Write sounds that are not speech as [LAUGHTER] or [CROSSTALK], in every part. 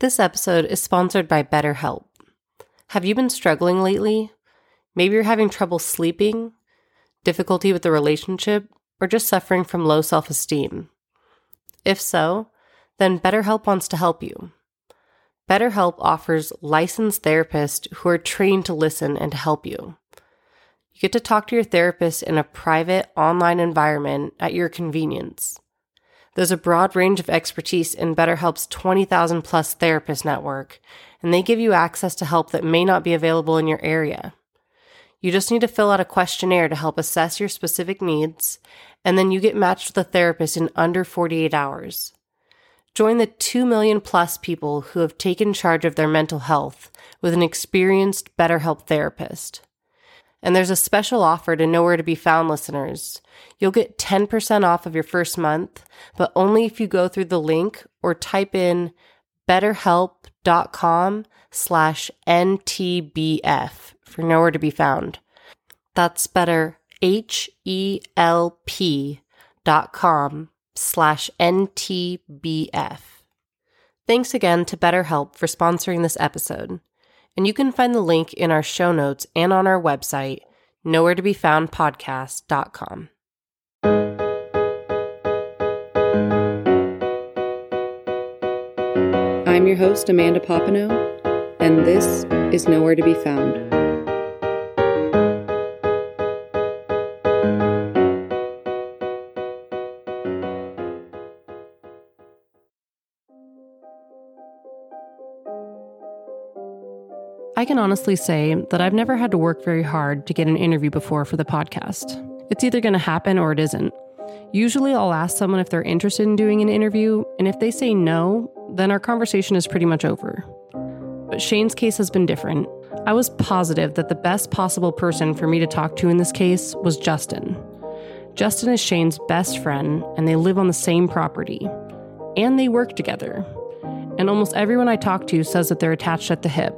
This episode is sponsored by BetterHelp. Have you been struggling lately? Maybe you're having trouble sleeping, difficulty with the relationship, or just suffering from low self esteem. If so, then BetterHelp wants to help you. BetterHelp offers licensed therapists who are trained to listen and to help you. You get to talk to your therapist in a private online environment at your convenience. There's a broad range of expertise in BetterHelp's 20,000 plus therapist network, and they give you access to help that may not be available in your area. You just need to fill out a questionnaire to help assess your specific needs, and then you get matched with a therapist in under 48 hours. Join the 2 million plus people who have taken charge of their mental health with an experienced BetterHelp therapist. And there's a special offer to Nowhere to Be Found listeners. You'll get 10% off of your first month, but only if you go through the link or type in betterhelp.com slash NTBF for Nowhere to Be Found. That's better, H-E-L-P dot com slash NTBF. Thanks again to BetterHelp for sponsoring this episode and you can find the link in our show notes and on our website, nowhere to be found podcast.com. I'm your host, Amanda Papineau, and this is Nowhere to Be Found. Can honestly say that I've never had to work very hard to get an interview before for the podcast. It's either going to happen or it isn't. Usually, I'll ask someone if they're interested in doing an interview, and if they say no, then our conversation is pretty much over. But Shane's case has been different. I was positive that the best possible person for me to talk to in this case was Justin. Justin is Shane's best friend, and they live on the same property. And they work together. And almost everyone I talk to says that they're attached at the hip,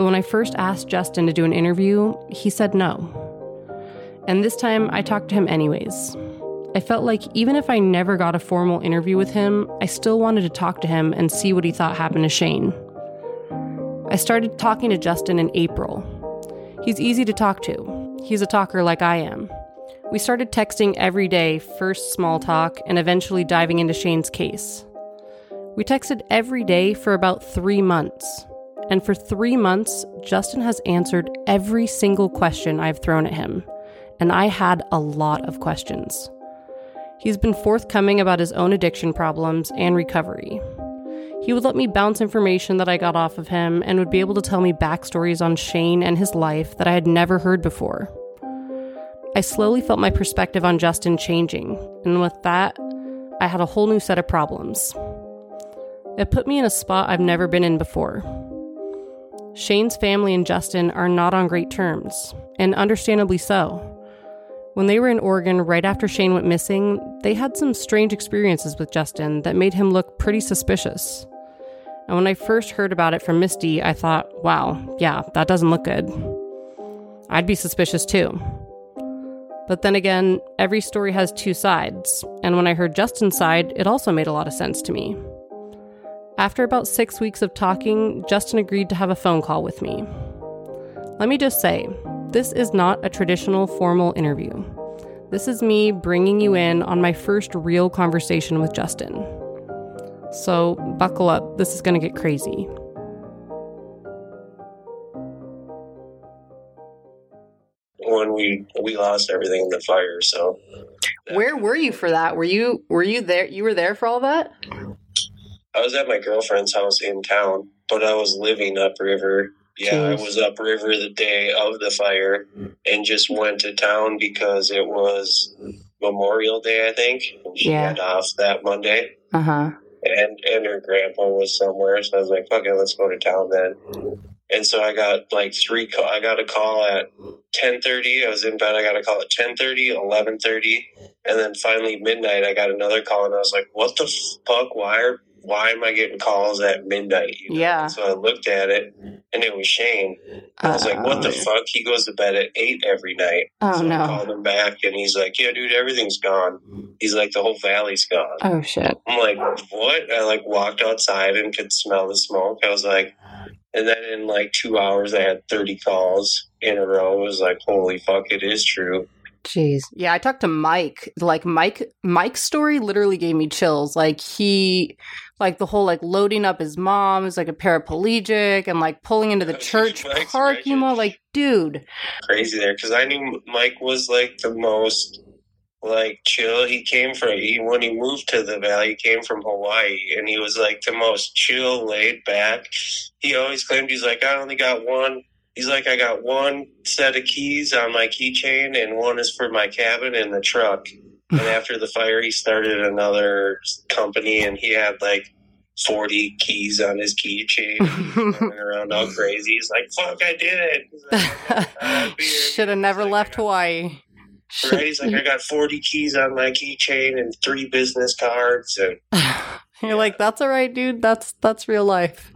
but when I first asked Justin to do an interview, he said no. And this time I talked to him anyways. I felt like even if I never got a formal interview with him, I still wanted to talk to him and see what he thought happened to Shane. I started talking to Justin in April. He's easy to talk to. He's a talker like I am. We started texting every day, first small talk, and eventually diving into Shane's case. We texted every day for about three months. And for three months, Justin has answered every single question I've thrown at him. And I had a lot of questions. He's been forthcoming about his own addiction problems and recovery. He would let me bounce information that I got off of him and would be able to tell me backstories on Shane and his life that I had never heard before. I slowly felt my perspective on Justin changing, and with that, I had a whole new set of problems. It put me in a spot I've never been in before. Shane's family and Justin are not on great terms, and understandably so. When they were in Oregon right after Shane went missing, they had some strange experiences with Justin that made him look pretty suspicious. And when I first heard about it from Misty, I thought, wow, yeah, that doesn't look good. I'd be suspicious too. But then again, every story has two sides, and when I heard Justin's side, it also made a lot of sense to me. After about six weeks of talking, Justin agreed to have a phone call with me. Let me just say, this is not a traditional formal interview. This is me bringing you in on my first real conversation with Justin. So, buckle up, this is going to get crazy. When we we lost everything in the fire, so Where were you for that? Were you were you there you were there for all that? I was at my girlfriend's house in town, but I was living upriver. Yeah, Jeez. I was upriver the day of the fire and just went to town because it was Memorial Day, I think. And she yeah. had off that Monday. Uh huh. And and her grandpa was somewhere, so I was like, "Okay, let's go to town then." And so I got like three call. I got a call at ten thirty. I was in bed. I got a call at 10.30, 11.30. and then finally midnight. I got another call, and I was like, "What the fuck? Why are why am I getting calls at midnight? You know? Yeah. So I looked at it, and it was Shane. I was like, what the fuck? He goes to bed at eight every night. Oh so I no. called him back, and he's like, yeah, dude, everything's gone. He's like, the whole valley's gone. Oh shit. I'm like, what? I like walked outside and could smell the smoke. I was like, and then in like two hours, I had 30 calls in a row. I was like, holy fuck, it is true. Jeez. Yeah, I talked to Mike. Like Mike Mike's story literally gave me chills. Like he like the whole like loading up his mom is like a paraplegic and like pulling into the church Mike's parking lot. Like, dude. Crazy there because I knew Mike was like the most like chill. He came from he when he moved to the valley, he came from Hawaii, and he was like the most chill, laid back. He always claimed he's like, I only got one. He's like, I got one set of keys on my keychain, and one is for my cabin and the truck. And after the fire, he started another company, and he had like forty keys on his keychain. [LAUGHS] running around all crazy. He's like, "Fuck, I did it." Like, "I'll be here." Should have never He's like, [LAUGHS] left got- Hawaii. Right? He's like, I got 40 keys on my keychain and three business cards. And [LAUGHS] You're like, that's all right, dude. That's that's real life.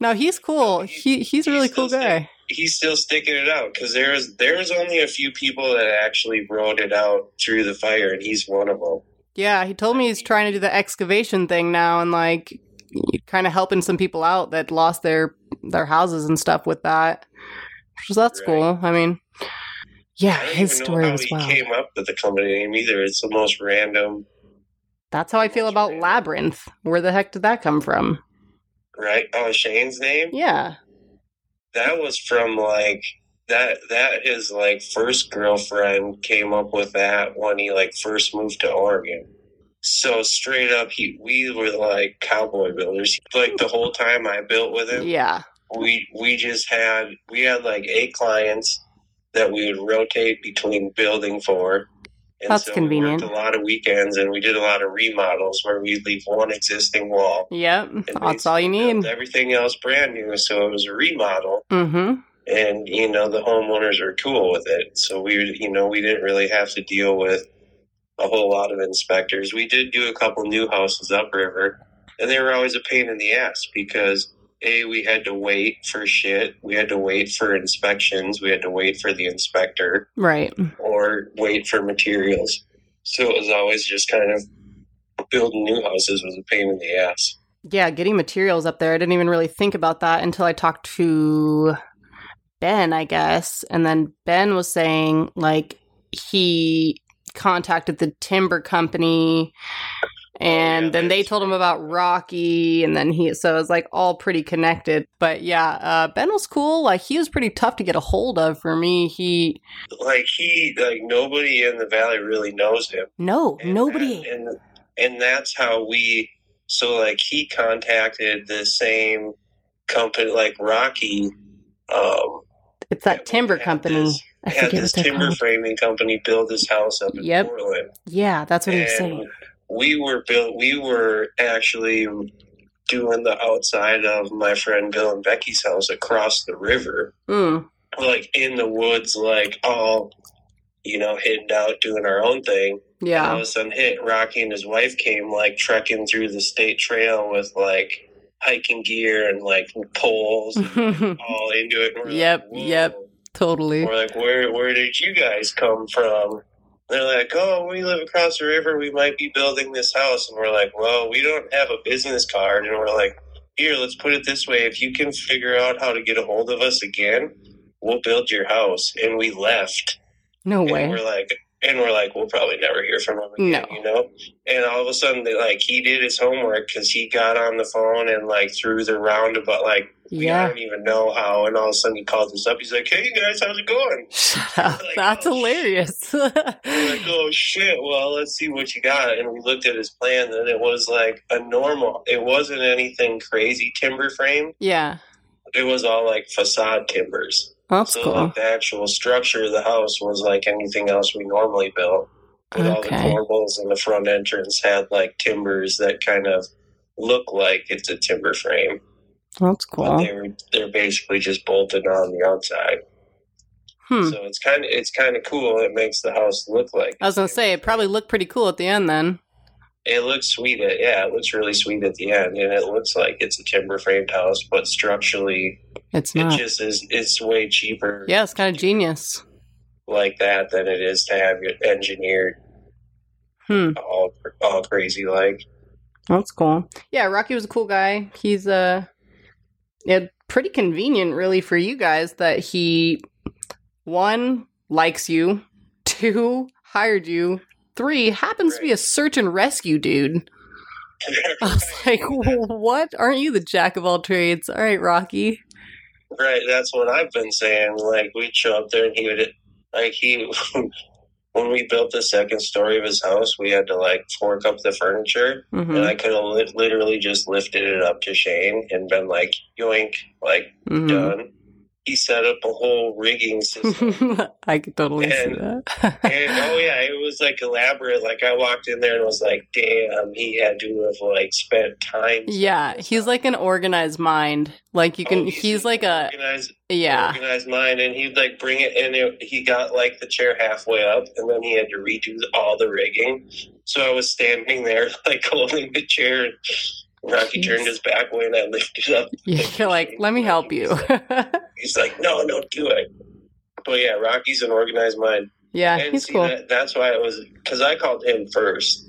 Now he's cool. He he's a really He's cool guy. He's still sticking it out because there's there's only a few people that actually rode it out through the fire, and he's one of them. Yeah, he told me he's trying to do the excavation thing now and like kind of helping some people out that lost their their houses and stuff with that. So that's Right. cool. I mean, yeah, I his story was he wild. came up with the company name either. It's the most random, That's how I feel about Labyrinth. Where the heck did that come from? right? Oh, Shane's name. Yeah. That was from like that. That his like first girlfriend came up with that when he like first moved to Oregon. So straight up, he we were like cowboy builders. Like the whole time I built with him, Yeah. we we just had we had like eight clients that we would rotate between building for. And That's so convenient. We worked a lot of weekends, and we did a lot of remodels where we'd leave one existing wall. Yep. That's all you need. Everything else brand new, so it was a remodel Mm-hmm. and you know the homeowners are cool with it so we you know we didn't really have to deal with a whole lot of inspectors we did do a couple new houses upriver and they were always a pain in the ass because a we had to wait for shit we had to wait for inspections we had to wait for the inspector Right. or wait for materials so it was always just kind of building new houses was a pain in the ass Yeah, getting materials up there. I didn't even really think about that until I talked to Ben, I guess. And then Ben was saying, like, he contacted the timber company and yeah, then they told him about Rocky and then he so it was like all pretty connected. But yeah, uh Ben was cool. Like he was pretty tough to get a hold of for me. He like he like nobody in the valley really knows him no, And nobody. that- and and that's how we so like he contacted the same company like rocky um it's that had timber this- company. I had this timber called. framing company build this house up in Yep. portland Yeah, that's what he was saying. We were built we were actually doing the outside of my friend bill and becky's house across the river Mm. like in the woods like all you know hidden out doing our own thing And all of a sudden, hit Rocky and his wife came like trekking through the state trail with like hiking gear and like poles and [LAUGHS] all into it. Yep, like, yep. Totally. We're like, where where did you guys come from? They're like, oh, we live across the river. We might be building this house, and we're like, well, we don't have a business card, and we're like, here, let's put it this way: if you can figure out how to get a hold of us again, we'll build your house. And we left. No And way. we're like, and we're like, we'll probably never hear from him again, No. you know? And all of a sudden, they, like, he did his homework because he got on the phone and, like, through the roundabout, like, we Yeah. don't even know how. And all of a sudden, he called us up. He's like, hey, guys, how's it going? Shut up. Like, That's oh, hilarious. [LAUGHS] Like, oh, shit, well, let's see what you got. And we looked at his plan, and it was, like, a normal, it wasn't anything crazy timber frame. yeah. It was all, like, facade timbers. That's So cool. like the actual structure of the house was like anything else we normally built. But all the Okay. corbels in the front entrance had like timbers that kind of look like it's a timber frame, That's but cool. they were they're basically just bolted on the outside. Hmm. So it's kind of it's kind of cool. It makes the house look like I was gonna say it probably looked pretty cool at the end then. It looks sweet. At, yeah, it looks really sweet at the end, and it looks like it's a timber framed house, but structurally, It's it not. just is. It's way cheaper. Yeah, it's kind of genius. like that than it is to have it engineered Hmm. all all crazy like. That's cool. Yeah, Rocky was a cool guy. He's uh yeah, pretty convenient really for you guys that he one likes you, [LAUGHS] two hired you, three happens to be a search and rescue dude. [LAUGHS] I was like, what? Aren't you the jack of all trades? All right, Rocky. Right, that's what I've been saying. Like we'd show up there and he would like he [LAUGHS] when we built the second story of his house, we had to like fork up the furniture, hmm and I could have li- literally just lifted it up to Shane and been like, "Yoink!" Like hmm done. He set up a whole rigging system. [LAUGHS] I could totally see that. And oh yeah, it was like elaborate. Like I walked in there and was like, "Damn!" He had to have like spent time. yeah, he's like an organized mind. Like you can, Oh, he's like a organized, yeah. organized mind, and he'd like bring it, and it, he got like the chair halfway up, and then he had to redo all the rigging. So I was standing there [LAUGHS] like holding the chair. Rocky Jeez. turned his back way, and I lifted up. [LAUGHS] You're like, let me help you. [LAUGHS] He's like, "No, don't do it." But yeah, Rocky's an organized mind. yeah, and he's see, cool. that, that's why it was because I called him first.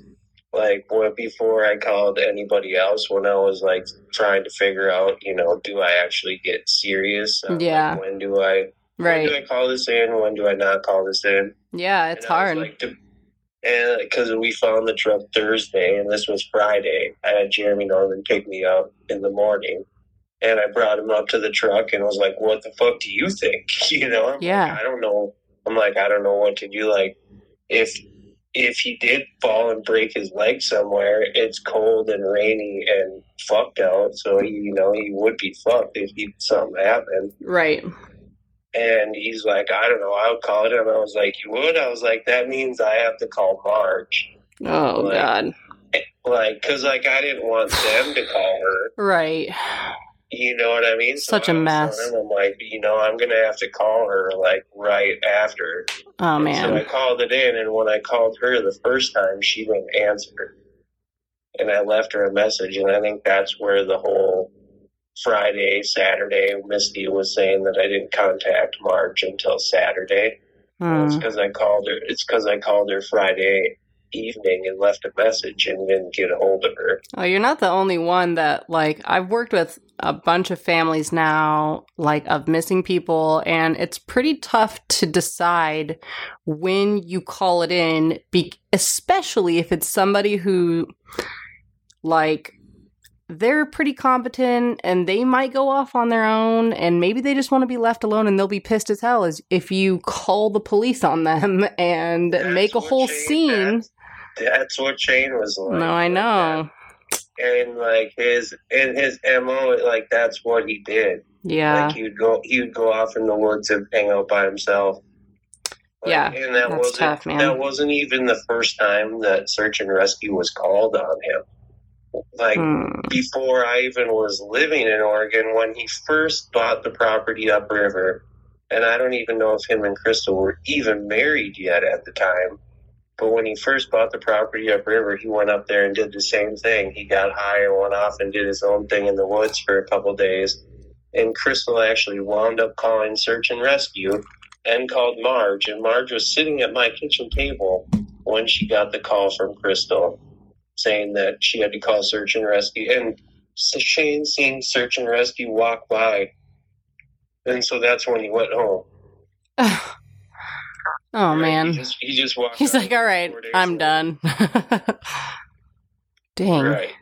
Like when, before I called anybody else, when I was like trying to figure out, you know, do I actually get serious? Uh, like, Yeah. when do I? When Right. do I call this in? When do I not call this in? Yeah, it's I was hard. like, and because we found the truck Thursday, and this was Friday, I had Jeremy Norman pick me up in the morning, and I brought him up to the truck and was like, "What the fuck do you think?" [LAUGHS] You know? I'm like, Yeah. I don't know. I'm like, I don't know what to do. Like, if if he did fall and break his leg somewhere, it's cold and rainy and fucked out. So he, you know, he would be fucked if he something happened. right. And he's like, I don't know. I would call it. And I was like, you would? I was like, that means I have to call Marge. Oh Like- God. Like, because, like, I didn't want them to call her. Right. You know what I mean? Such a mess. I'm like, you know, I'm going to have to call her, like, right after. Oh And So I called it in. And when I called her the first time, she didn't answer. And I left her a message. And I think that's where the whole Friday, Saturday, Misty was saying that I didn't contact Marge until Saturday. Well, It's because I called her. It's because I called her Friday evening and left a message and didn't get a hold of her. Oh, you're not the only one that like I've worked with a bunch of families now, like of missing people, and it's pretty tough to decide when you call it in, be- especially if it's somebody who, like, they're pretty competent and they might go off on their own, and maybe they just want to be left alone, and they'll be pissed as hell as if you call the police on them [LAUGHS] and That's make a whole Shane- scene. That's, that's what Shane was like. No, I know. And like his and his mo, like that's what he did. Yeah. Like he would go, he would go off in the woods and hang out by himself. Like, Yeah, and that wasn't tough, man. that wasn't even the first time that search and rescue was called on him. Like Hmm. before I even was living in Oregon, when he first bought the property upriver, and I don't even know if him and Crystal were even married yet at the time. But when he first bought the property upriver, he went up there and did the same thing. He got high and went off and did his own thing in the woods for a couple days. And Crystal actually wound up calling search and rescue and called Marge. And Marge was sitting at my kitchen table when she got the call from Crystal saying that she had to call search and rescue. And so Shane seen search and rescue walk by. And so that's when he went home. [SIGHS] oh man. He just, he just walked He's like, all right, I'm done. [LAUGHS] Dang. Right.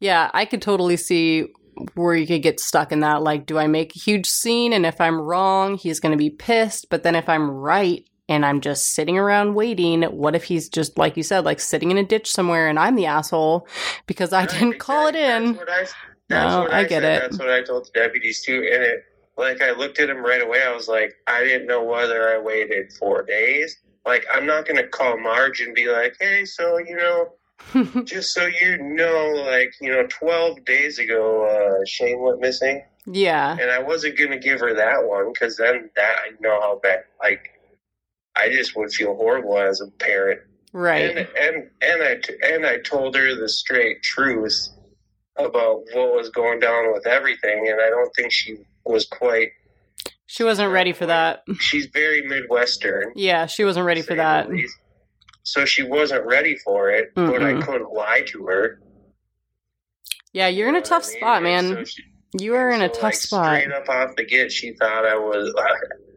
Yeah, I could totally see where you could get stuck in that. Like, do I make a huge scene? And if I'm wrong, he's going to be pissed. But then if I'm right and I'm just sitting around waiting, what if he's just, like you said, like sitting in a ditch somewhere and I'm the asshole because I didn't call it in? That's what I, No, I I, get said. it. That's what I told the deputies too. And it, like, I looked at him right away. I was like, I didn't know whether I waited four days. Like, I'm not going to call Marge and be like, hey, so, you know, [LAUGHS] just so you know, like, you know, 12 days ago, uh, Shane went missing. yeah. And I wasn't going to give her that one because then that, I know how bad, like, I just would feel horrible as a parent. Right. And and and I and I told her the straight truth about what was going down with everything, and I don't think she was quite. She wasn't ready for that. [LAUGHS] She's very Midwestern. Yeah, she wasn't ready for that. least. So she wasn't ready for it, but I couldn't lie to her. Yeah, you're in a tough what I mean? spot, man. You are in a tough spot. Straight up off the get, she thought I was. [LAUGHS]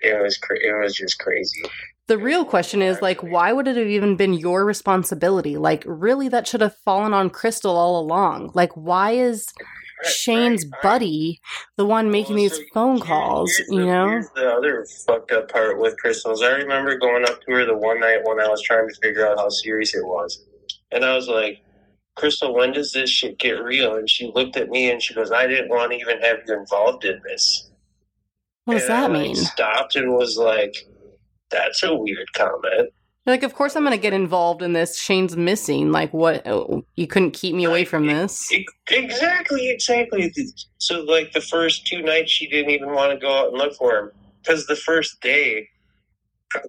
it was cra- it was just crazy. The real question is like, why would it have even been your responsibility? Like, really, that should have fallen on Crystal all along. Like, why is Shane's right, right. buddy the one making Well, these phone calls? You the- know? The other fucked up part with crystals. I remember going up to her the one night when I was trying to figure out how serious it was, and I was like, "Crystal, when does this shit get real?" And she looked at me and she goes, "I didn't want to even have you involved in this." What does And I, that like, mean? stopped and was like, "That's a weird comment." Like, of course I'm going to get involved in this. Shane's missing. Like, what? oh, You couldn't keep me away from this. Exactly, exactly. So, like the first two nights, she didn't even want to go out and look for him because the first day,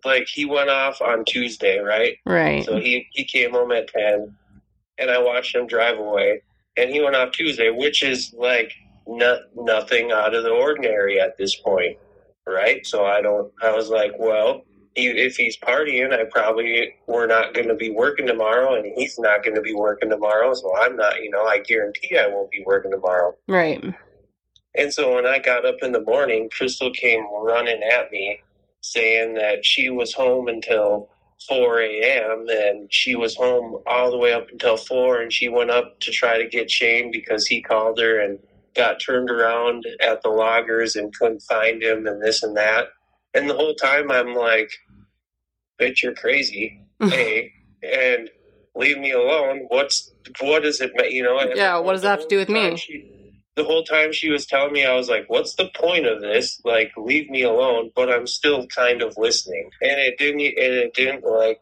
like he went off on Tuesday, right? Right. So he he came home at ten, and I watched him drive away, and he went off Tuesday, which is like not nothing out of the ordinary at this point, right? So I don't. I was like, well. He, if he's partying, I probably we're not going to be working tomorrow, and he's not going to be working tomorrow. So I'm not, you know, I guarantee I won't be working tomorrow. Right. And so when I got up in the morning, Crystal came running at me saying that she was home until 4 a.m. and she was home all the way up until 4 and she went up to try to get Shane because he called her and got turned around at the loggers and couldn't find him and this and that. And the whole time I'm like, bitch, you're crazy. [LAUGHS] Hey, and leave me alone. What's, what does it, you know? Yeah, what does that have to do with me? she- the whole time she was telling me, I was like, "What's the point of this? Like, leave me alone." But I'm still kind of listening, and it didn't. And it didn't like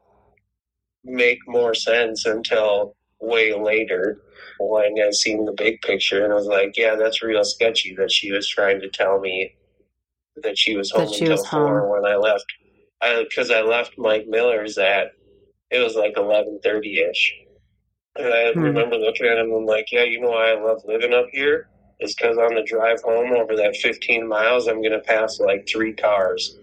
make more sense until way later when I seen the big picture, and I was like, "Yeah, that's real sketchy." That she was trying to tell me that she was home That until was four home. when I left. I because I left Mike Miller's at it was like eleven thirty ish. And I Hmm. remember looking at him and I'm like, yeah, you know why I love living up here? Is because on the drive home over that 15 miles, I'm to pass like three cars.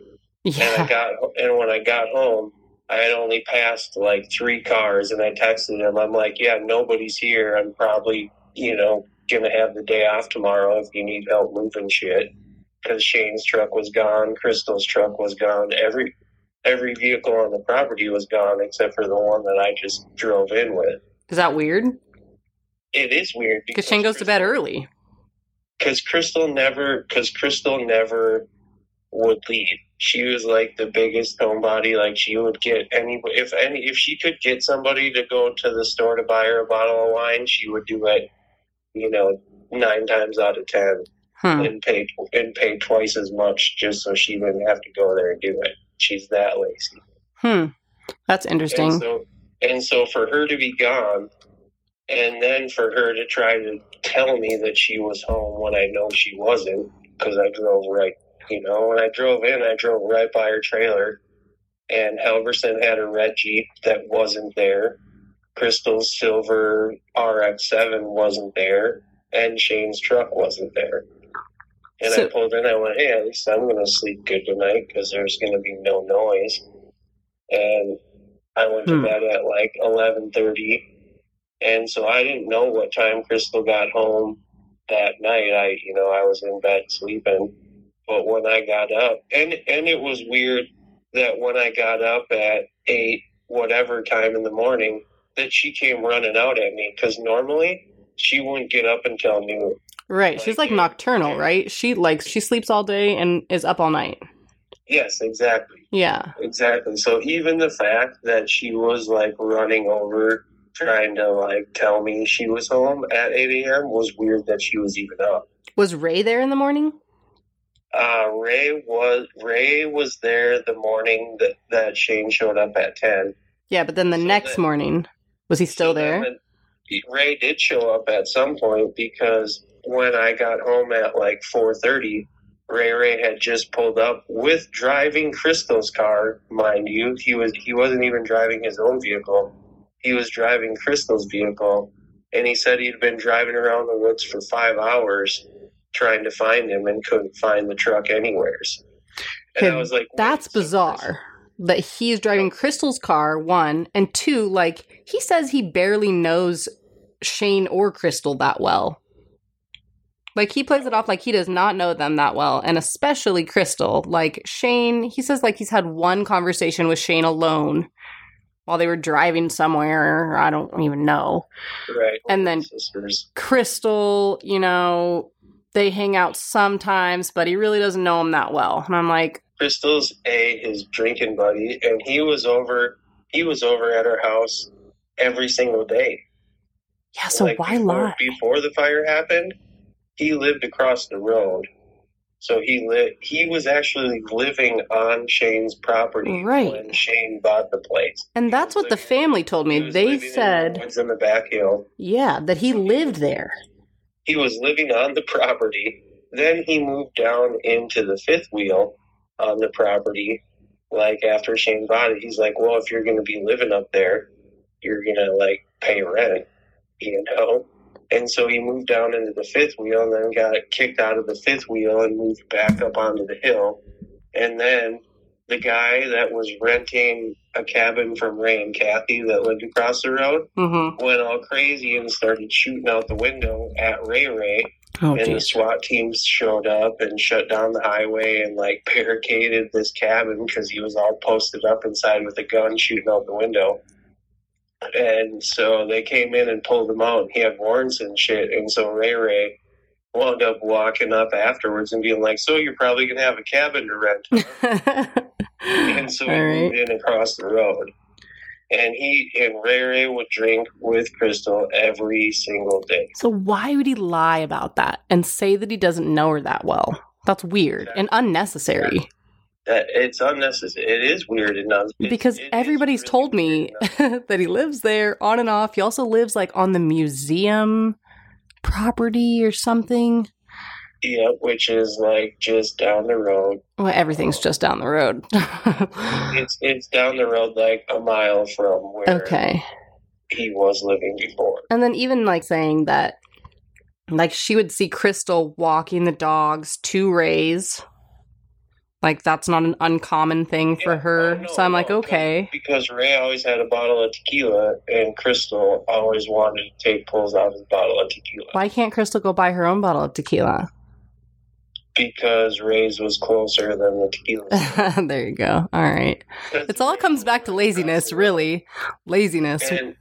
And I got, and when I got home, I had only passed like three cars, and I texted him. I'm like, yeah, nobody's here. I'm probably, you know, going to have the day off tomorrow if you need help moving shit. Because Shane's truck was gone, Crystal's truck was gone, every every vehicle on the property was gone except for the one that I just drove in with. Is that weird? It is weird Because Shane goes to bed early. because Crystal never because Crystal never would leave. She was like the biggest homebody. Like she would get any if any if she could get somebody to go to the store to buy her a bottle of wine, she would do it. You know, nine times out of ten, Hmm. and pay and pay twice as much just so she wouldn't have to go there and do it. She's that lazy. Hmm. That's And interesting. so, and so for her to be gone, and then for her to try to tell me that she was home when I know she wasn't, because I drove right, you know, when I drove in, I drove right by her trailer, and Helverson had a red Jeep that wasn't there. Crystal's silver RX-7 wasn't there, and Shane's truck wasn't there. And So- I pulled in. I went, "Hey, at least I'm going to sleep good tonight because there's going to be no noise." And I went to Hmm. bed at like eleven thirty, and so I didn't know what time Crystal got home that night. I, you know, I was in bed sleeping, but when I got up, and and it was weird that when I got up at eight, whatever time in the morning, that she came running out at me because normally she wouldn't get up until noon. Right. She's like nocturnal, right? She like she sleeps all day and is up all night. Yes, exactly. Yeah. Exactly. So even the fact that she was like running over trying to like tell me she was home at 8 a.m. was weird that she was even up. Was Ray there in the morning? Uh, Ray was Ray was there the morning that, that Shane showed up at 10. Yeah, but then the So next then- morning, was he still So there? Ray did show up at some point because when I got home at like 4:30, Ray Ray had just pulled up with driving Crystal's car, mind you. He was he wasn't even driving his own vehicle. He was driving Crystal's vehicle, and he said he'd been driving around the woods for five hours trying to find him and couldn't find the truck anywheres. And Okay, I was like, That's bizarre. That he's driving Crystal's car, one, and two, like, he says he barely knows Shane or Crystal that well. Like, he plays it off like he does not know them that well, and especially Crystal. Like, Shane, he says, like, he's had one conversation with Shane alone while they were driving somewhere. I don't even know. Right. And then sisters. Crystal, you know, they hang out sometimes, but he really doesn't know him that well. And I'm like, Crystal's a his drinking buddy, and he was over. He was over at her house every single day. yeah, so Like, why before, lie? Before the fire happened, he lived across the road. So he li- he was actually living on Shane's property Right. when Shane bought the place. And that's what the family told me. They living in the said, in the back hill. yeah, that he lived there. He was living on the property. Then he moved down into the fifth wheel on the property. Like after Shane bought it, he's like, "Well, if you're going to be living up there, you're going to like pay rent, you know." And so he moved down into the fifth wheel, and then got kicked out of the fifth wheel and moved back up onto the hill. And then the guy that was renting a cabin from Ray and Kathy that lived across the road Mm-hmm. went all crazy and started shooting out the window at Ray Ray. Oh, and the. SWAT teams showed up and shut down the highway and like [LAUGHS] barricaded this cabin because he was all posted up inside with a gun shooting out the window. And so they came in and pulled him out. He had warrants and shit. And so Ray Ray wound up walking up afterwards and being like, "So you're probably gonna have a cabin to rent." [LAUGHS] And so he All moved right. in across the road. And he and Ray Ray would drink with Crystal every single day. So why would he lie about that and say that he doesn't know her that well? That's weird and unnecessary. That it's unnecessary. It is weird and not because it everybody's really told me [LAUGHS] that he lives there on and off. He also lives like on the museum property or something. Yeah, which is like just down the road. Well, everything's just down the road. [LAUGHS] It's it's down the road like a mile from where okay. he was living before. And then even like saying that like she would see Crystal walking the dogs to Ray's. Like that's not an uncommon thing for her. no, so I'm like, okay. Because Ray always had a bottle of tequila, and Crystal always wanted to take pulls out of his bottle of tequila. Why can't Crystal go buy her own bottle of tequila? Because Ray's was closer than the tequila. [LAUGHS] there you go. All right. It's all comes back to laziness, really. Laziness. And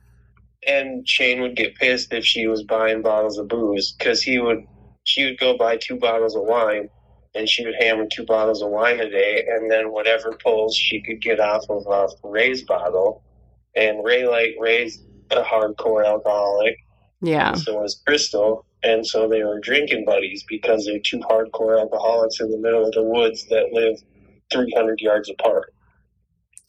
and Shane would get pissed if she was buying bottles of booze because he would she would go buy two bottles of wine and she would hammer two bottles of wine a day and then whatever pulls she could get off of off Ray's bottle. And Ray like Ray's a hardcore alcoholic, Yeah. so was Crystal. And so they were drinking buddies because they're two hardcore alcoholics in the middle of the woods that live 300 yards apart.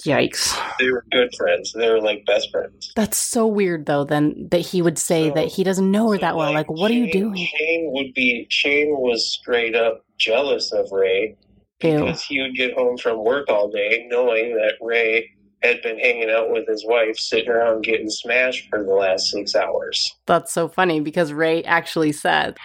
Yikes. They were good friends. They were like best friends. That's so weird though then that he would say So- that he doesn't know her So, that well. Like, what are you doing? Shane would be Shane was straight up jealous of Ray Ew. because he would get home from work all day knowing that Ray had been hanging out with his wife, sitting around getting smashed for the last six hours. That's so funny because Ray actually said,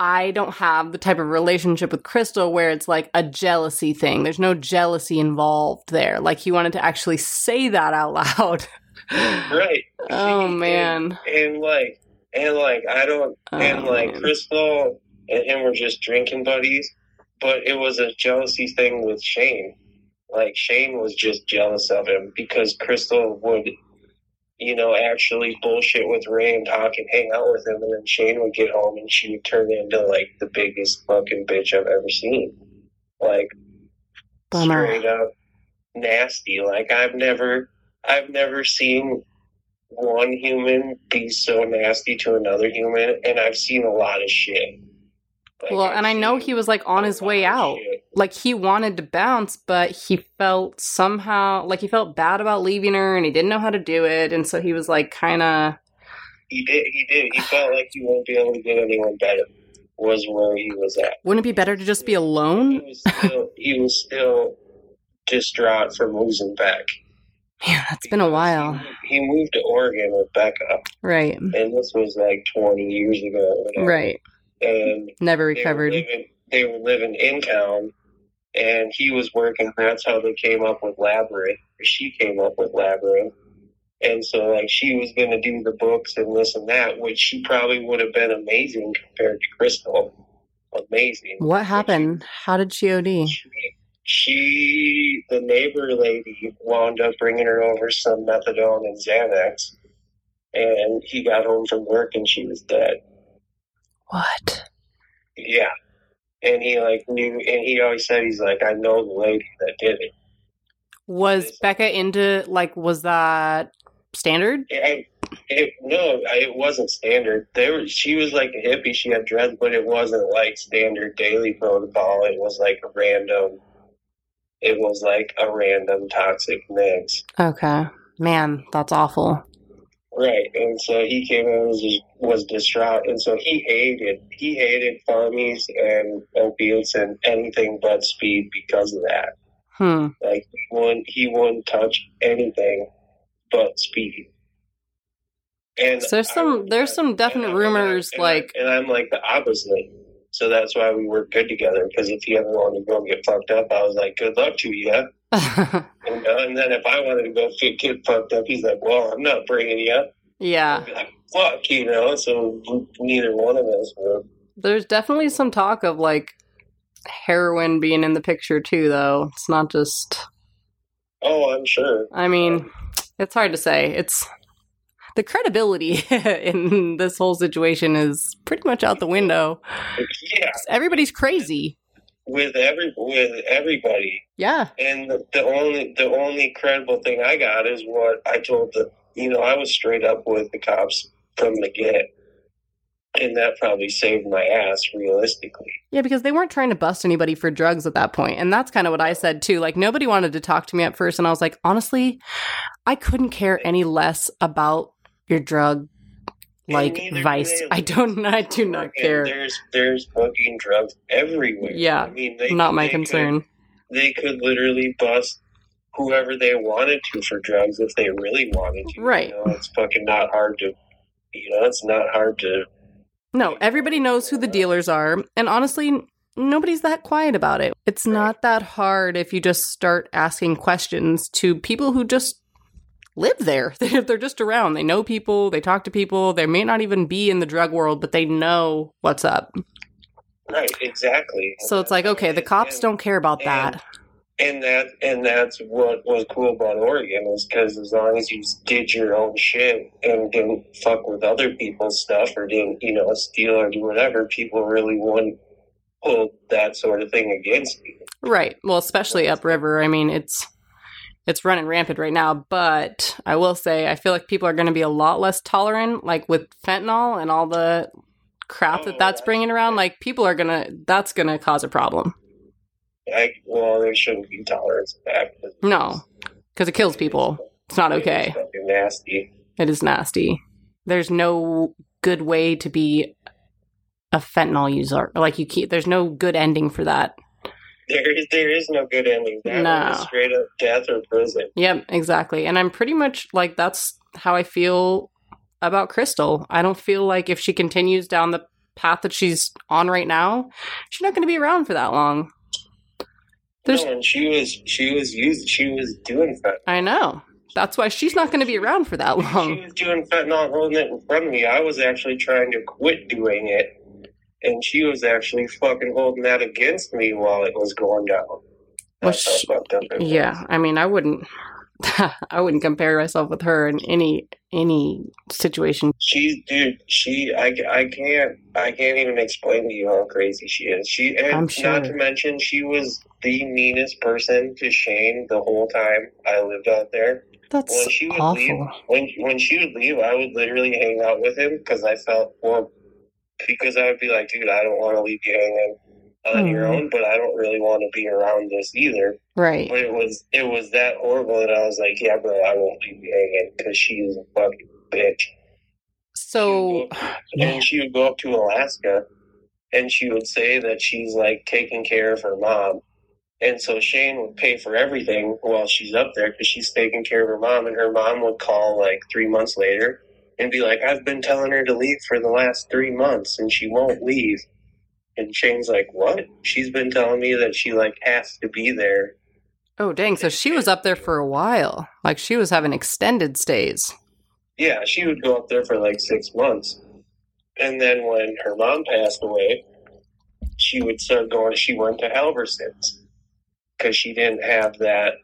I don't have the type of relationship with Crystal where it's like a jealousy thing. There's no jealousy involved there. Like he wanted to actually say that out loud. [LAUGHS] Right. oh And- man. And, like and like I don't oh, and Oh, like man. Crystal and him were just drinking buddies, but it was a jealousy thing with Shane. Like Shane was just jealous of him because Crystal would, you know, actually bullshit with Ray and talk and hang out with him, and then Shane would get home and she would turn into like the biggest fucking bitch I've ever seen. Like Bummer. straight up nasty. Like I've never, I've never seen one human be so nasty to another human, and I've seen a lot of shit. Well, and I know he was like on his way out. shit. Like he wanted to bounce, but he felt somehow like he felt bad about leaving her and he didn't know how to do it. And so he was like kind of He did. He did. He felt like he won't be able to get anyone better. was where he was at. Wouldn't it be better to just be He alone? was still, he was still distraught from losing Beck. Man, that's been a while. He, he moved to Oregon with Becca, Right. and this was like 20 years ago. Right. And Never they were recovered. living, they were living in town, and he was working. That's how they came up with Labyrinth. She came up with Labyrinth. And so, like, she was going to do the books and this and that, which she probably would have been amazing compared to Crystal. Amazing. What happened? How did she OD? She, she, the neighbor lady, wound up bringing her over some methadone and Xanax, and he got home from work and she was dead. What? Yeah. And he like knew, and he always said he's like, I know the lady that did it. Was Becca into like was that standard? I, it no, it wasn't standard. There, was- she was like a hippie. She had dreads, but it wasn't like standard daily protocol. It was like a random. It was like a random toxic mix. Okay. Man, that's awful. Right, and so he came in and was, was distraught, and so he hated he hated farmies and opiates and anything but speed because of that. Hmm. Like he wouldn't he wouldn't touch anything but speed. And So there's some- there's some definite and I- and I- rumors, and like- and I'm like the opposite. So that's why we work good together. Because if you ever wanted to go get fucked up, I was like, "Good luck to you." And, [LAUGHS] and then if I wanted to go get, get fucked up, he's like, "Well, I'm not bringing you up." yeah. Like, fuck, you know. So neither one of us would. There's definitely some talk of like heroin being in the picture too, though. It's not just. Oh, I'm sure. I mean, it's hard to say. It's the credibility [LAUGHS] in this whole situation is pretty much out the window. Yeah, Everybody's crazy. With every with everybody, Yeah. and the, the only the only credible thing I got is what I told the you know I was straight up with the cops from the get, and that probably saved my ass realistically. Yeah, because they weren't trying to bust anybody for drugs at that point. And that's kind of what I said too. Like, nobody wanted to talk to me at first. And I was like, honestly, I couldn't care any less about your drug like neither do vice. I don't, I do not And care. There's there's booking drugs everywhere. Yeah, I mean, they, Not my they could- concern. they could literally bust whoever they wanted to for drugs if they really wanted to. Right. You know, it's fucking not hard to. You know, it's not hard to. No, everybody knows who the dealers are. And honestly, nobody's that quiet about it. It's not that hard if you just start asking questions to people who just live there. [LAUGHS] They're just around. They know people, they talk to people. They may not even be in the drug world, but they know what's up. Right. Exactly. So it's like, okay, the cops And- don't care about and- that. And that and that's what was cool about Oregon is because as long as you did your own shit and didn't fuck with other people's stuff or didn't you know steal or do whatever, people really wouldn't hold that sort of thing against you. Right. Well, especially upriver. I mean, it's it's running rampant right now, but I will say I feel like people are going to be a lot less tolerant like with fentanyl and all the crap that Oh, that's bringing around. Like people are going to that's going to cause a problem. I, well, there shouldn't be tolerance of that. 'cause No. Cuz it kills people. It's not It's okay. fucking nasty. It is nasty. There's no good way to be a fentanyl user. Like you keep there's no good ending for that. There is there is no good ending. That No. straight up death or prison. Yep, exactly. And I'm pretty much like that's how I feel about Crystal. I don't feel like if she continues down the path that she's on right now, she's not going to be around for that long. There's no, and she was she was used she was doing fentanyl. I know. That's why she's not going to be around for that long. She was doing fentanyl, holding it in front of me. I was actually trying to quit doing it, and she was actually fucking holding that against me while it was going down. Well, she- was. Yeah, I mean, I wouldn't [LAUGHS] I wouldn't compare myself with her in any any situation. She, dude, she, I, I can't, I can't even explain to you how crazy she is. She, and I'm sure. not to mention, she was the meanest person to Shane the whole time I lived out there. That's when she would leave, awful. when when she would leave, I would literally hang out with him because I felt well, because I would be like, dude, I don't want to leave you hanging on your Mhm. own, but I don't really want to be around this either. Right. But it was it was that horrible that I was like, yeah, bro, I won't leave you hanging because she is a fucking bitch. So [SIGHS] and she would go up to Alaska and she would say that she's like taking care of her mom. And so Shane would pay for everything while she's up there because she's taking care of her mom. And her mom would call like three months later and be like, I've been telling her to leave for the last three months and she won't leave. And Shane's like, What? She's been telling me that she like has to be there. Oh dang, so she was up there for a while. Like she was having extended stays. Yeah, she would go up there for like six months. And then when her mom passed away, she would start going she went to Halverson's because she didn't have that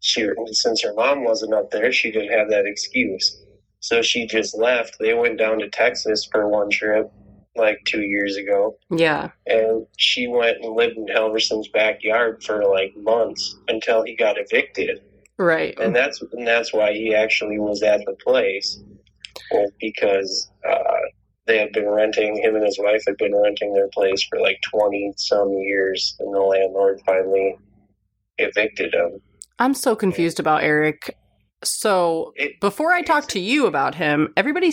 she since her mom wasn't up there, she didn't have that excuse. So she just left. They went down to Texas for one trip like two years ago. Yeah. And she went and lived in Halverson's backyard for like months until he got evicted. Right. And that's and that's why he actually was at the place. Was because uh, they had been renting him and his wife had been renting their place for like twenty some years and the landlord finally evicted him. I'm so confused about Eric. So It- before I talk to you about him, everybody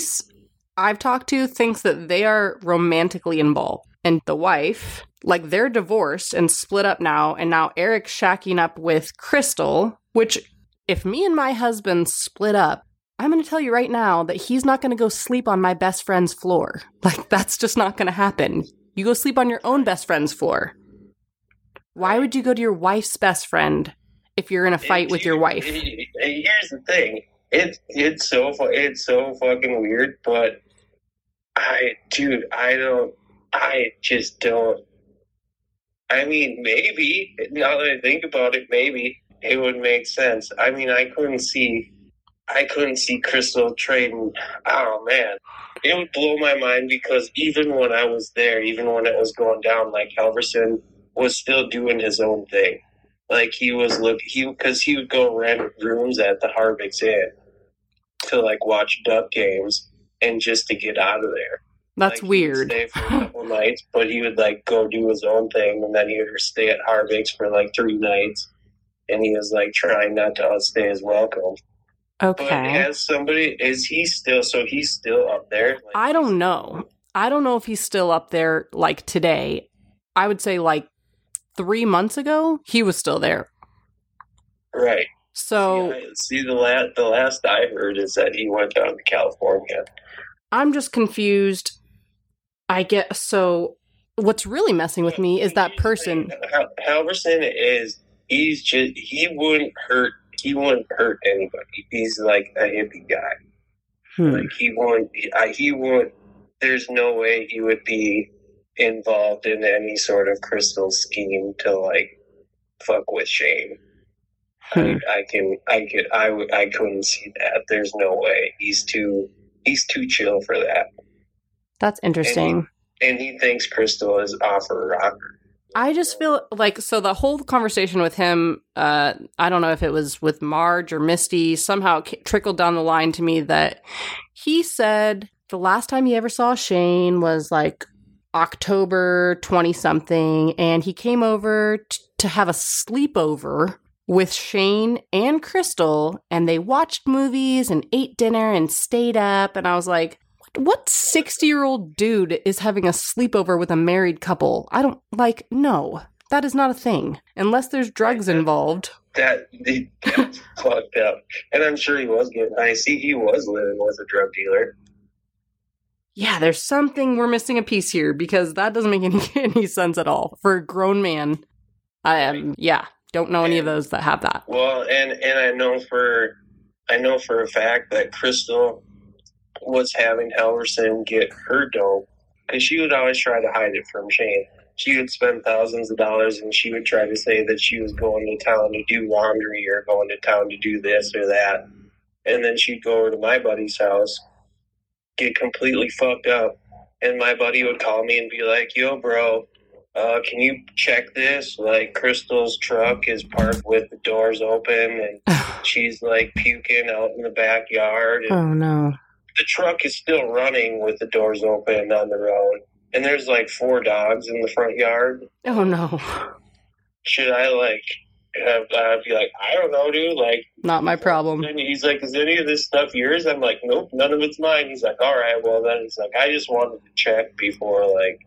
I've talked to thinks that they are romantically involved. And the wife, like they're divorced and split up now, and now Eric's shacking up with Crystal, which if me and my husband split up, I'm going to tell you right now that he's not going to go sleep on my best friend's floor. [LAUGHS] Like that's just not going to happen. You go sleep on your own best friend's floor. Why would you go to your wife's best friend if you're in a fight with your wife? Here's the thing. It's it's so it's so fucking weird, but I dude, I don't I just don't I mean maybe now that I think about it, maybe it would make sense. I mean I couldn't see I couldn't see Crystal trading oh man. It would blow my mind because even when I was there, even when it was going down, like Halverson was still doing his own thing. Like he was look he because he would go rent rooms at the Harvick's Inn to like watch Duck games and just to get out of there. That's Like, weird. Stay for a [LAUGHS] couple nights, but he would like go do his own thing, and then he would stay at Harvick's for like three nights. And he was like trying not to uh, outstay his welcome. But Okay. as somebody, is he still? So he's still up there. Like, I don't know. I don't know if he's still up there like today. I would say like three months ago, he was still there. Right. So See, I- see, the last the last I heard is that he went down to California. I'm just confused. I get so what's really messing with me is that person. However, saying it is, he's just he wouldn't hurt he wouldn't hurt anybody. He's like a hippie guy. Hmm. Like he won't he, I- he won't. There's no way he would be involved in any sort of crystal scheme to like fuck with Shane. Hmm. I, I can I could I I couldn't see that. There's no way. He's too he's too chill for that. That's interesting. And he thinks Crystal is off her rocker. I just feel like so the whole conversation with him, uh, I don't know if it was with Marge or Misty, somehow it trickled down the line to me that he said the last time he ever saw Shane was like October 20 something, and he came over t- to have a sleepover with Shane and Crystal, and they watched movies and ate dinner and stayed up. And I was like, what 60 year old dude is having a sleepover with a married couple? I don't like, no, that is not a thing unless there's drugs involved. That that's [LAUGHS] fucked up. And I'm sure he was getting I see he was living with a drug dealer. Yeah, there's something we're missing a piece here because that doesn't make any, [LAUGHS] any sense at all for a grown man. I am, yeah, don't know any of those that have that. Well, and and I know for I know for a fact that Crystal was having Halverson get her dope because she would always try to hide it from Shane. She would spend thousands of dollars and she would try to say that she was going to town to do laundry or going to town to do this or that. And then she'd go over to my buddy's house, get completely fucked up, and my buddy would call me and be like, "Yo, bro, uh, can you check this? Like, Crystal's truck is parked with the doors open, and [SIGHS] she's like puking out in the backyard. And oh no. the truck is still running with the doors open on the road, and there's like four dogs in the front yard. Oh no. Should I like have, uh, be like, I don't know, dude? Like, Not my problem. and he's like, "Is any of this stuff yours?" I'm like, "Nope, none of it's mine." He's like, "All right, well then." He's like, "I just wanted to check before like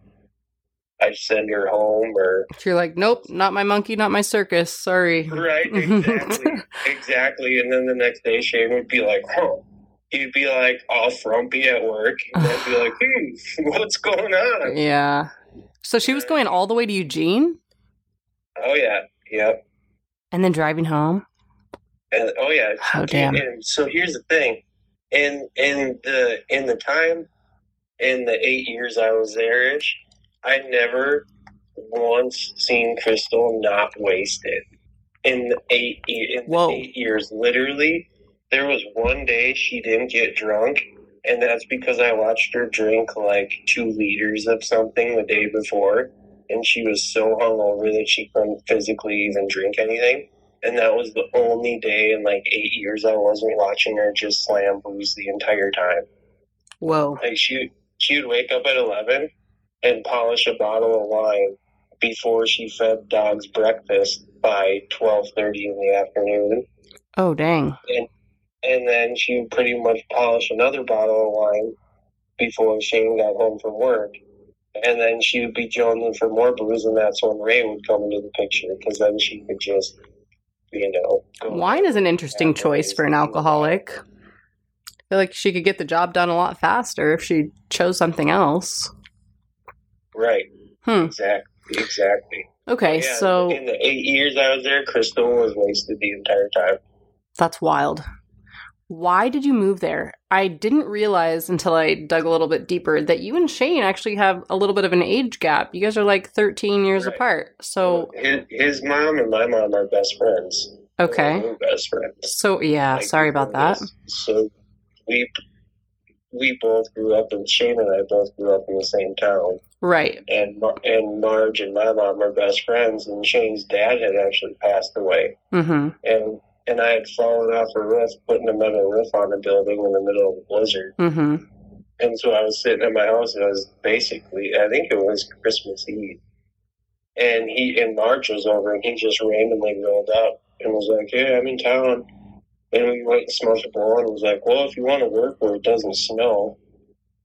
I'd send her home or You're like, nope, not my monkey, not my circus. Sorry. right, [LAUGHS] exactly, exactly. And then the next day, Shane would be like, "Huh." He'd be like all frumpy at work, and I'd be like, [SIGHS] "Hmm, what's going on?" Yeah. So she was going all the way to Eugene Oh yeah, yep. And then driving home. And oh yeah. Oh, damn. And so here's the thing. In in the in the time in the eight years I was there ish, I never once seen Crystal not wasted. In the eight in the eight years, literally, there was one day she didn't get drunk, and that's because I watched her drink like two liters of something the day before, and she was so hungover that she couldn't physically even drink anything. And that was the only day in like eight years I wasn't watching her just slam booze the entire time. Whoa. Like she she would wake up at eleven and polish a bottle of wine before she fed dogs breakfast by twelve thirty in the afternoon. Oh, dang. And then she would pretty much polish another bottle of wine before Shane got home from work. And then she would be jonesing for more booze, and that's when Ray would come into the picture because then she could just, you know, go Wine is an interesting choice for an alcoholic. I feel like she could get the job done a lot faster if she chose something else. Right. Hmm. Exactly. Exactly. Okay, Yeah, so in the eight years I was there, Crystal was wasted the entire time. that's wild. Why did you move there? I didn't realize until I dug a little bit deeper that you and Shane actually have a little bit of an age gap. You guys are like 13 years Right. apart. So, his, his mom and my mom are best friends. okay. Best friends. So, yeah, Like, sorry about that. So we we both grew up, and Shane and I both grew up in the same town. Right. And and Marge and my mom are best friends. And Shane's dad had actually passed away, Mm-hmm. and and I had fallen off a roof, putting a metal roof on a building in the middle of a blizzard. Mm-hmm. And so I was sitting at my house, and I was basically, I think it was Christmas Eve. And he and Marge was over, and he just randomly rolled up and was like, "Hey, I'm in town." And we went and smoked a bowl, and was like, "Well, if you want to work where it doesn't snow,"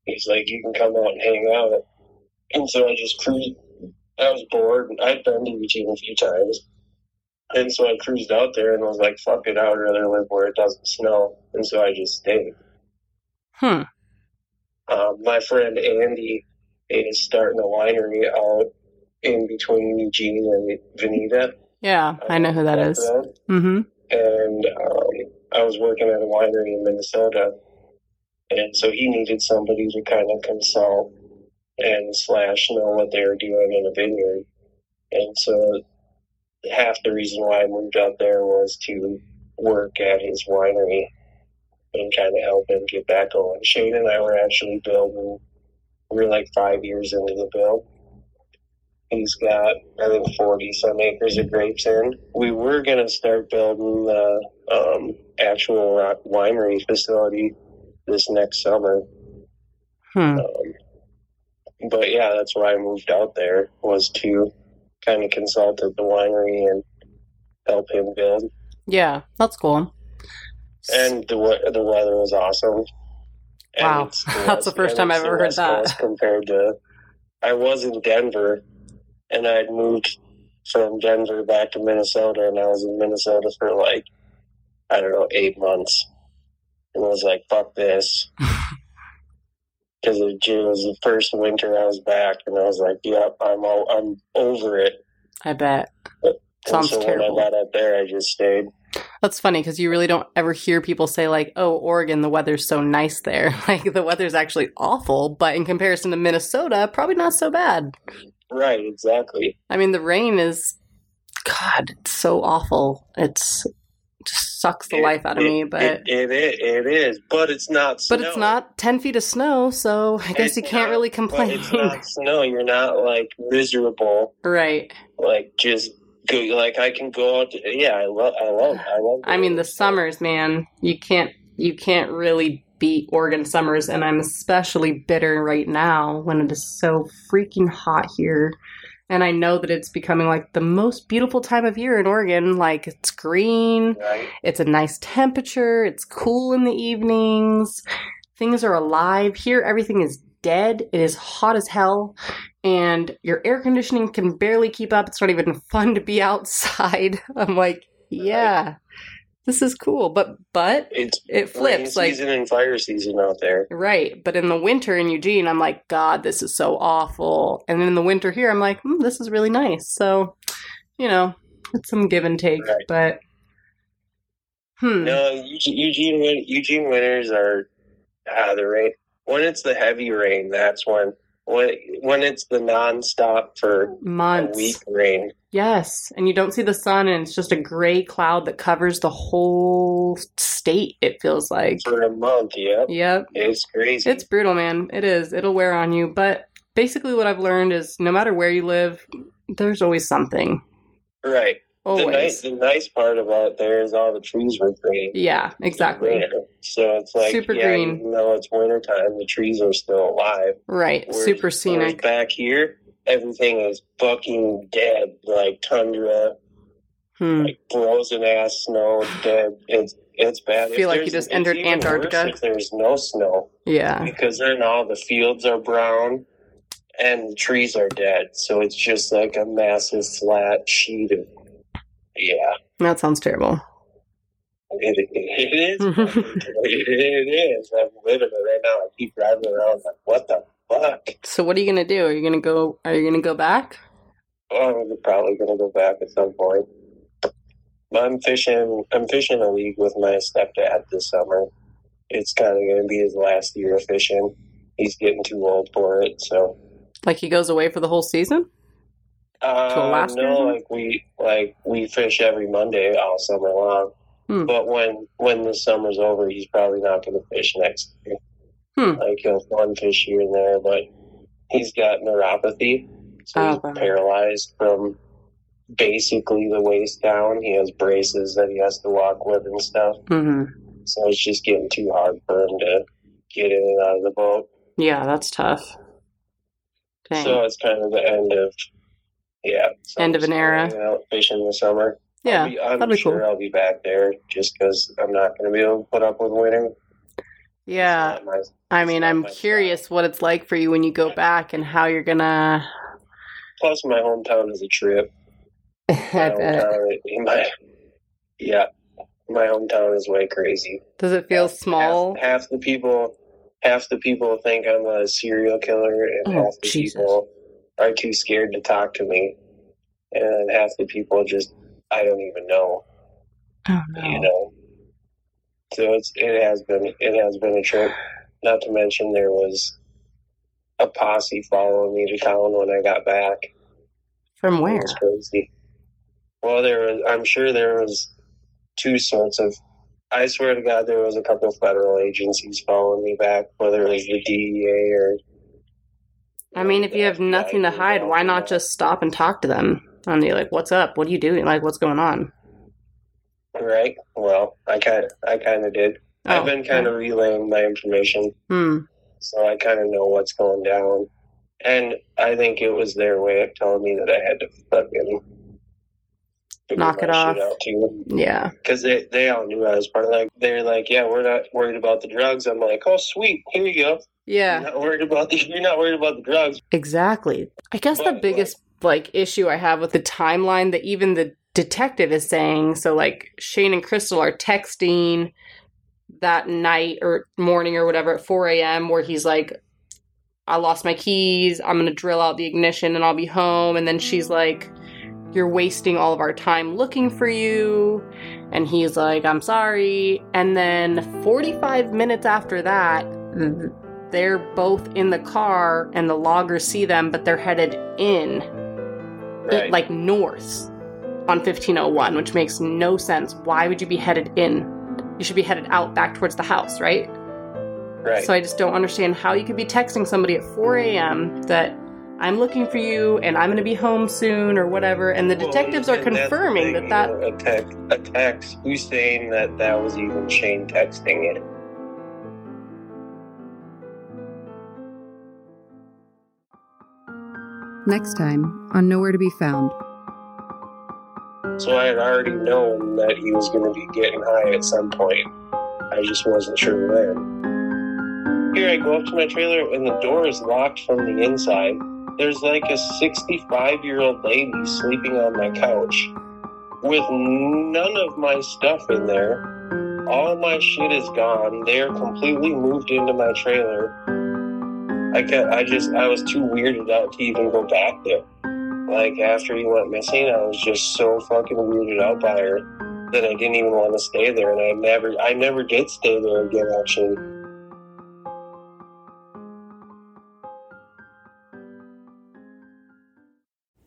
he's like, "You can come out and hang out." And so I just cruised. I was bored. and I'd been to Eugene a few times, and so I cruised out there and was like, "Fuck it, I would rather live where it doesn't snow." And so I just stayed. Hmm. Um, my friend Andy is starting a winery out in between Eugene and Veneta. Yeah, I know who that Back is. Mm-hmm. And um, I was working at a winery in Minnesota, and so he needed somebody to kind of consult and slash know what they were doing in a vineyard. And so half the reason why I moved out there was to work at his winery and kind of help him get back going. Shane and I were actually building. We were like five years into the build. He's got, I think, 40 some acres of grapes in. We were going to start building the um, actual rock winery facility this next summer. Hmm. Um, but yeah, that's why I moved out there was to kind of consult at the winery and help him build. Yeah, that's cool. And the the weather was awesome. And Wow. [LAUGHS] That's the first time I've ever heard West that. Compared to, I was in Denver, and I had moved from Denver back to Minnesota, and I was in Minnesota for like I don't know eight months, and I was like, "Fuck this," [LAUGHS] because it was the first winter I was back, and I was like, "Yep, I'm all, I'm over it." I bet. And Sounds so terrible. when I got up there, I just stayed. That's funny because you really don't ever hear people say like, "Oh, Oregon, the weather's so nice there." [LAUGHS] Like the weather's actually awful, but in comparison to Minnesota, probably not so bad. Right, exactly. I mean, the rain is, God, it's so awful. It's sucks the It- life out of it- me. But it, it, is, but it's not. but it's not ten feet of snow, so I guess It's you can't not, really complain. it's not [LAUGHS] snow. You're not like miserable. right. Like just go. Like I can go out. To, yeah, I love. I love. I love. I mean, the summers, man, you can't you can't really beat Oregon summers, and I'm especially bitter right now when it is so freaking hot here. And I know that it's becoming like the most beautiful time of year in Oregon. Like it's green, Right. it's a nice temperature, it's cool in the evenings, things are alive. Here, everything is dead. It is hot as hell. and your air conditioning can barely keep up. It's not even [LAUGHS] fun to be outside. I'm like, yeah, this is cool. But but It's it flips like season and fire season out there. right. But in the winter in Eugene, I'm like, God, this is so awful. And in the winter here, I'm like, hmm, this is really nice. So, you know, it's some give and take. Right. But hmm, No, Eugene Eugene, winters are ah the rain. When it's the heavy rain, that's when when when it's the nonstop for a months. week rain. Yes, and you don't see the sun, and it's just a gray cloud that covers the whole state. It feels like. for a month. Yep, Yep, it's crazy. it's brutal, man. It is. It'll wear on you. But basically, what I've learned is, no matter where you live, there's always something. right. The nice Always. the nice part about there is all the trees were green. Yeah, exactly. So it's like Super yeah, green. Even though it's wintertime, the trees are still alive. Right. Whereas- Super scenic. back here, everything is fucking dead, like tundra, Hmm. like frozen ass snow, dead. It's it's bad. I feel If like you just entered Antarctica. If there's no snow, Yeah. because then all the fields are brown and the trees are dead, so it's just like a massive flat sheet of yeah. That sounds terrible. It, it is. [LAUGHS] it is. I'm living it right now. I keep driving around like, what the fuck? So what are you gonna do? Are you gonna go? Are you gonna go back? Oh, I'm probably gonna go back at some point. I'm fishing. I'm fishing a league with my stepdad this summer. It's kind of gonna be his last year of fishing. He's getting too old for it, so. Like he goes away for the whole season? Uh, Alaska no, like we like we fish every Monday all summer long. Hmm. But when when the summer's over, he's probably not going to fish next year. Hmm. Like he'll one fish here and there, but he's got neuropathy, so Oh, he's bummer. paralyzed from basically the waist down. He has braces that he has to walk with and stuff. Mm-hmm. So it's just getting too hard for him to get in and out of the boat. Yeah, that's tough. Dang. So it's kind of the end of yeah. So End of an era. Out fishing this summer. yeah, I'll be, I'm that'd be sure cool. I'll be back there just because I'm not going to be able to put up with winter. Yeah, my- I mean, I'm my curious what it's like for you when you go back and how you're gonna. Plus, my hometown is a trip. [LAUGHS] I My bet. hometown, my, yeah, my hometown is way crazy. Does it feel Half- small? Half, half the people, half the people think I'm a serial killer, and Oh, half the Jesus. people are too scared to talk to me, and half the people just I don't even know. Oh no. you know. So it's it has been it has been a trip. Not to mention there was a posse following me to town when I got back. From where? was crazy. Well, there was. I'm sure there was two sorts of. I swear to God, there was a couple of federal agencies following me back, whether it was the DEA or. I mean, if you have nothing to hide, why not just stop and talk to them? And you're like, "What's up? What are you doing? Like, what's going on?" Right. Well, I kind of, I kind of did. I've Oh, been kind of relaying my information Hmm. so I kind of know what's going down. And I think it was their way of telling me that I had to fucking Knock it off. Yeah. Because they, they all knew I was part of like they're like, yeah, we're not worried about the drugs. I'm like, oh sweet, here you go. You're Yeah. not worried about the you're not worried about the drugs. Exactly. I guess the But, biggest like issue I have with the timeline that even the detective is saying, so like Shane and Crystal are texting that night or morning or whatever at 4 a.m. where he's like, I lost my keys. I'm going to drill out the ignition and I'll be home. And then she's like, You're wasting all of our time looking for you. And he's like, I'm sorry. And then 45 minutes after that, they're both in the car and the loggers see them, but they're headed in, Right. like north on 1501, which makes no sense. Why would you be headed in? You should be headed out back towards the house, right? right. So I just don't understand how you could be texting somebody at 4 a.m. that I'm looking for you and I'm going to be home soon or whatever. And the Well, detectives are and that's confirming that that. a text, a text. Who's saying that that was even Shane texting it? Next time on Nowhere to Be Found. So I had already known that he was going to be getting high at some point. I just wasn't sure when. Here I go up to my trailer and the door is locked from the inside. there's like a 65 year old lady sleeping on my couch with none of my stuff in there. All my shit is gone. They're completely moved into my trailer. I I just, I was too weirded out to even go back there. Like after he went missing, I was just so fucking weirded out by her that I didn't even want to stay there, and I never, I never did stay there again. Actually.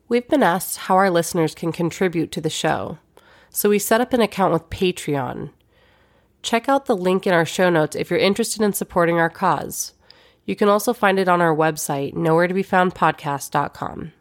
We've been asked how our listeners can contribute to the show, so we set up an account with Patreon. Check out the link in our show notes if you're interested in supporting our cause. You can also find it on our website, nowhere to be found podcast.com.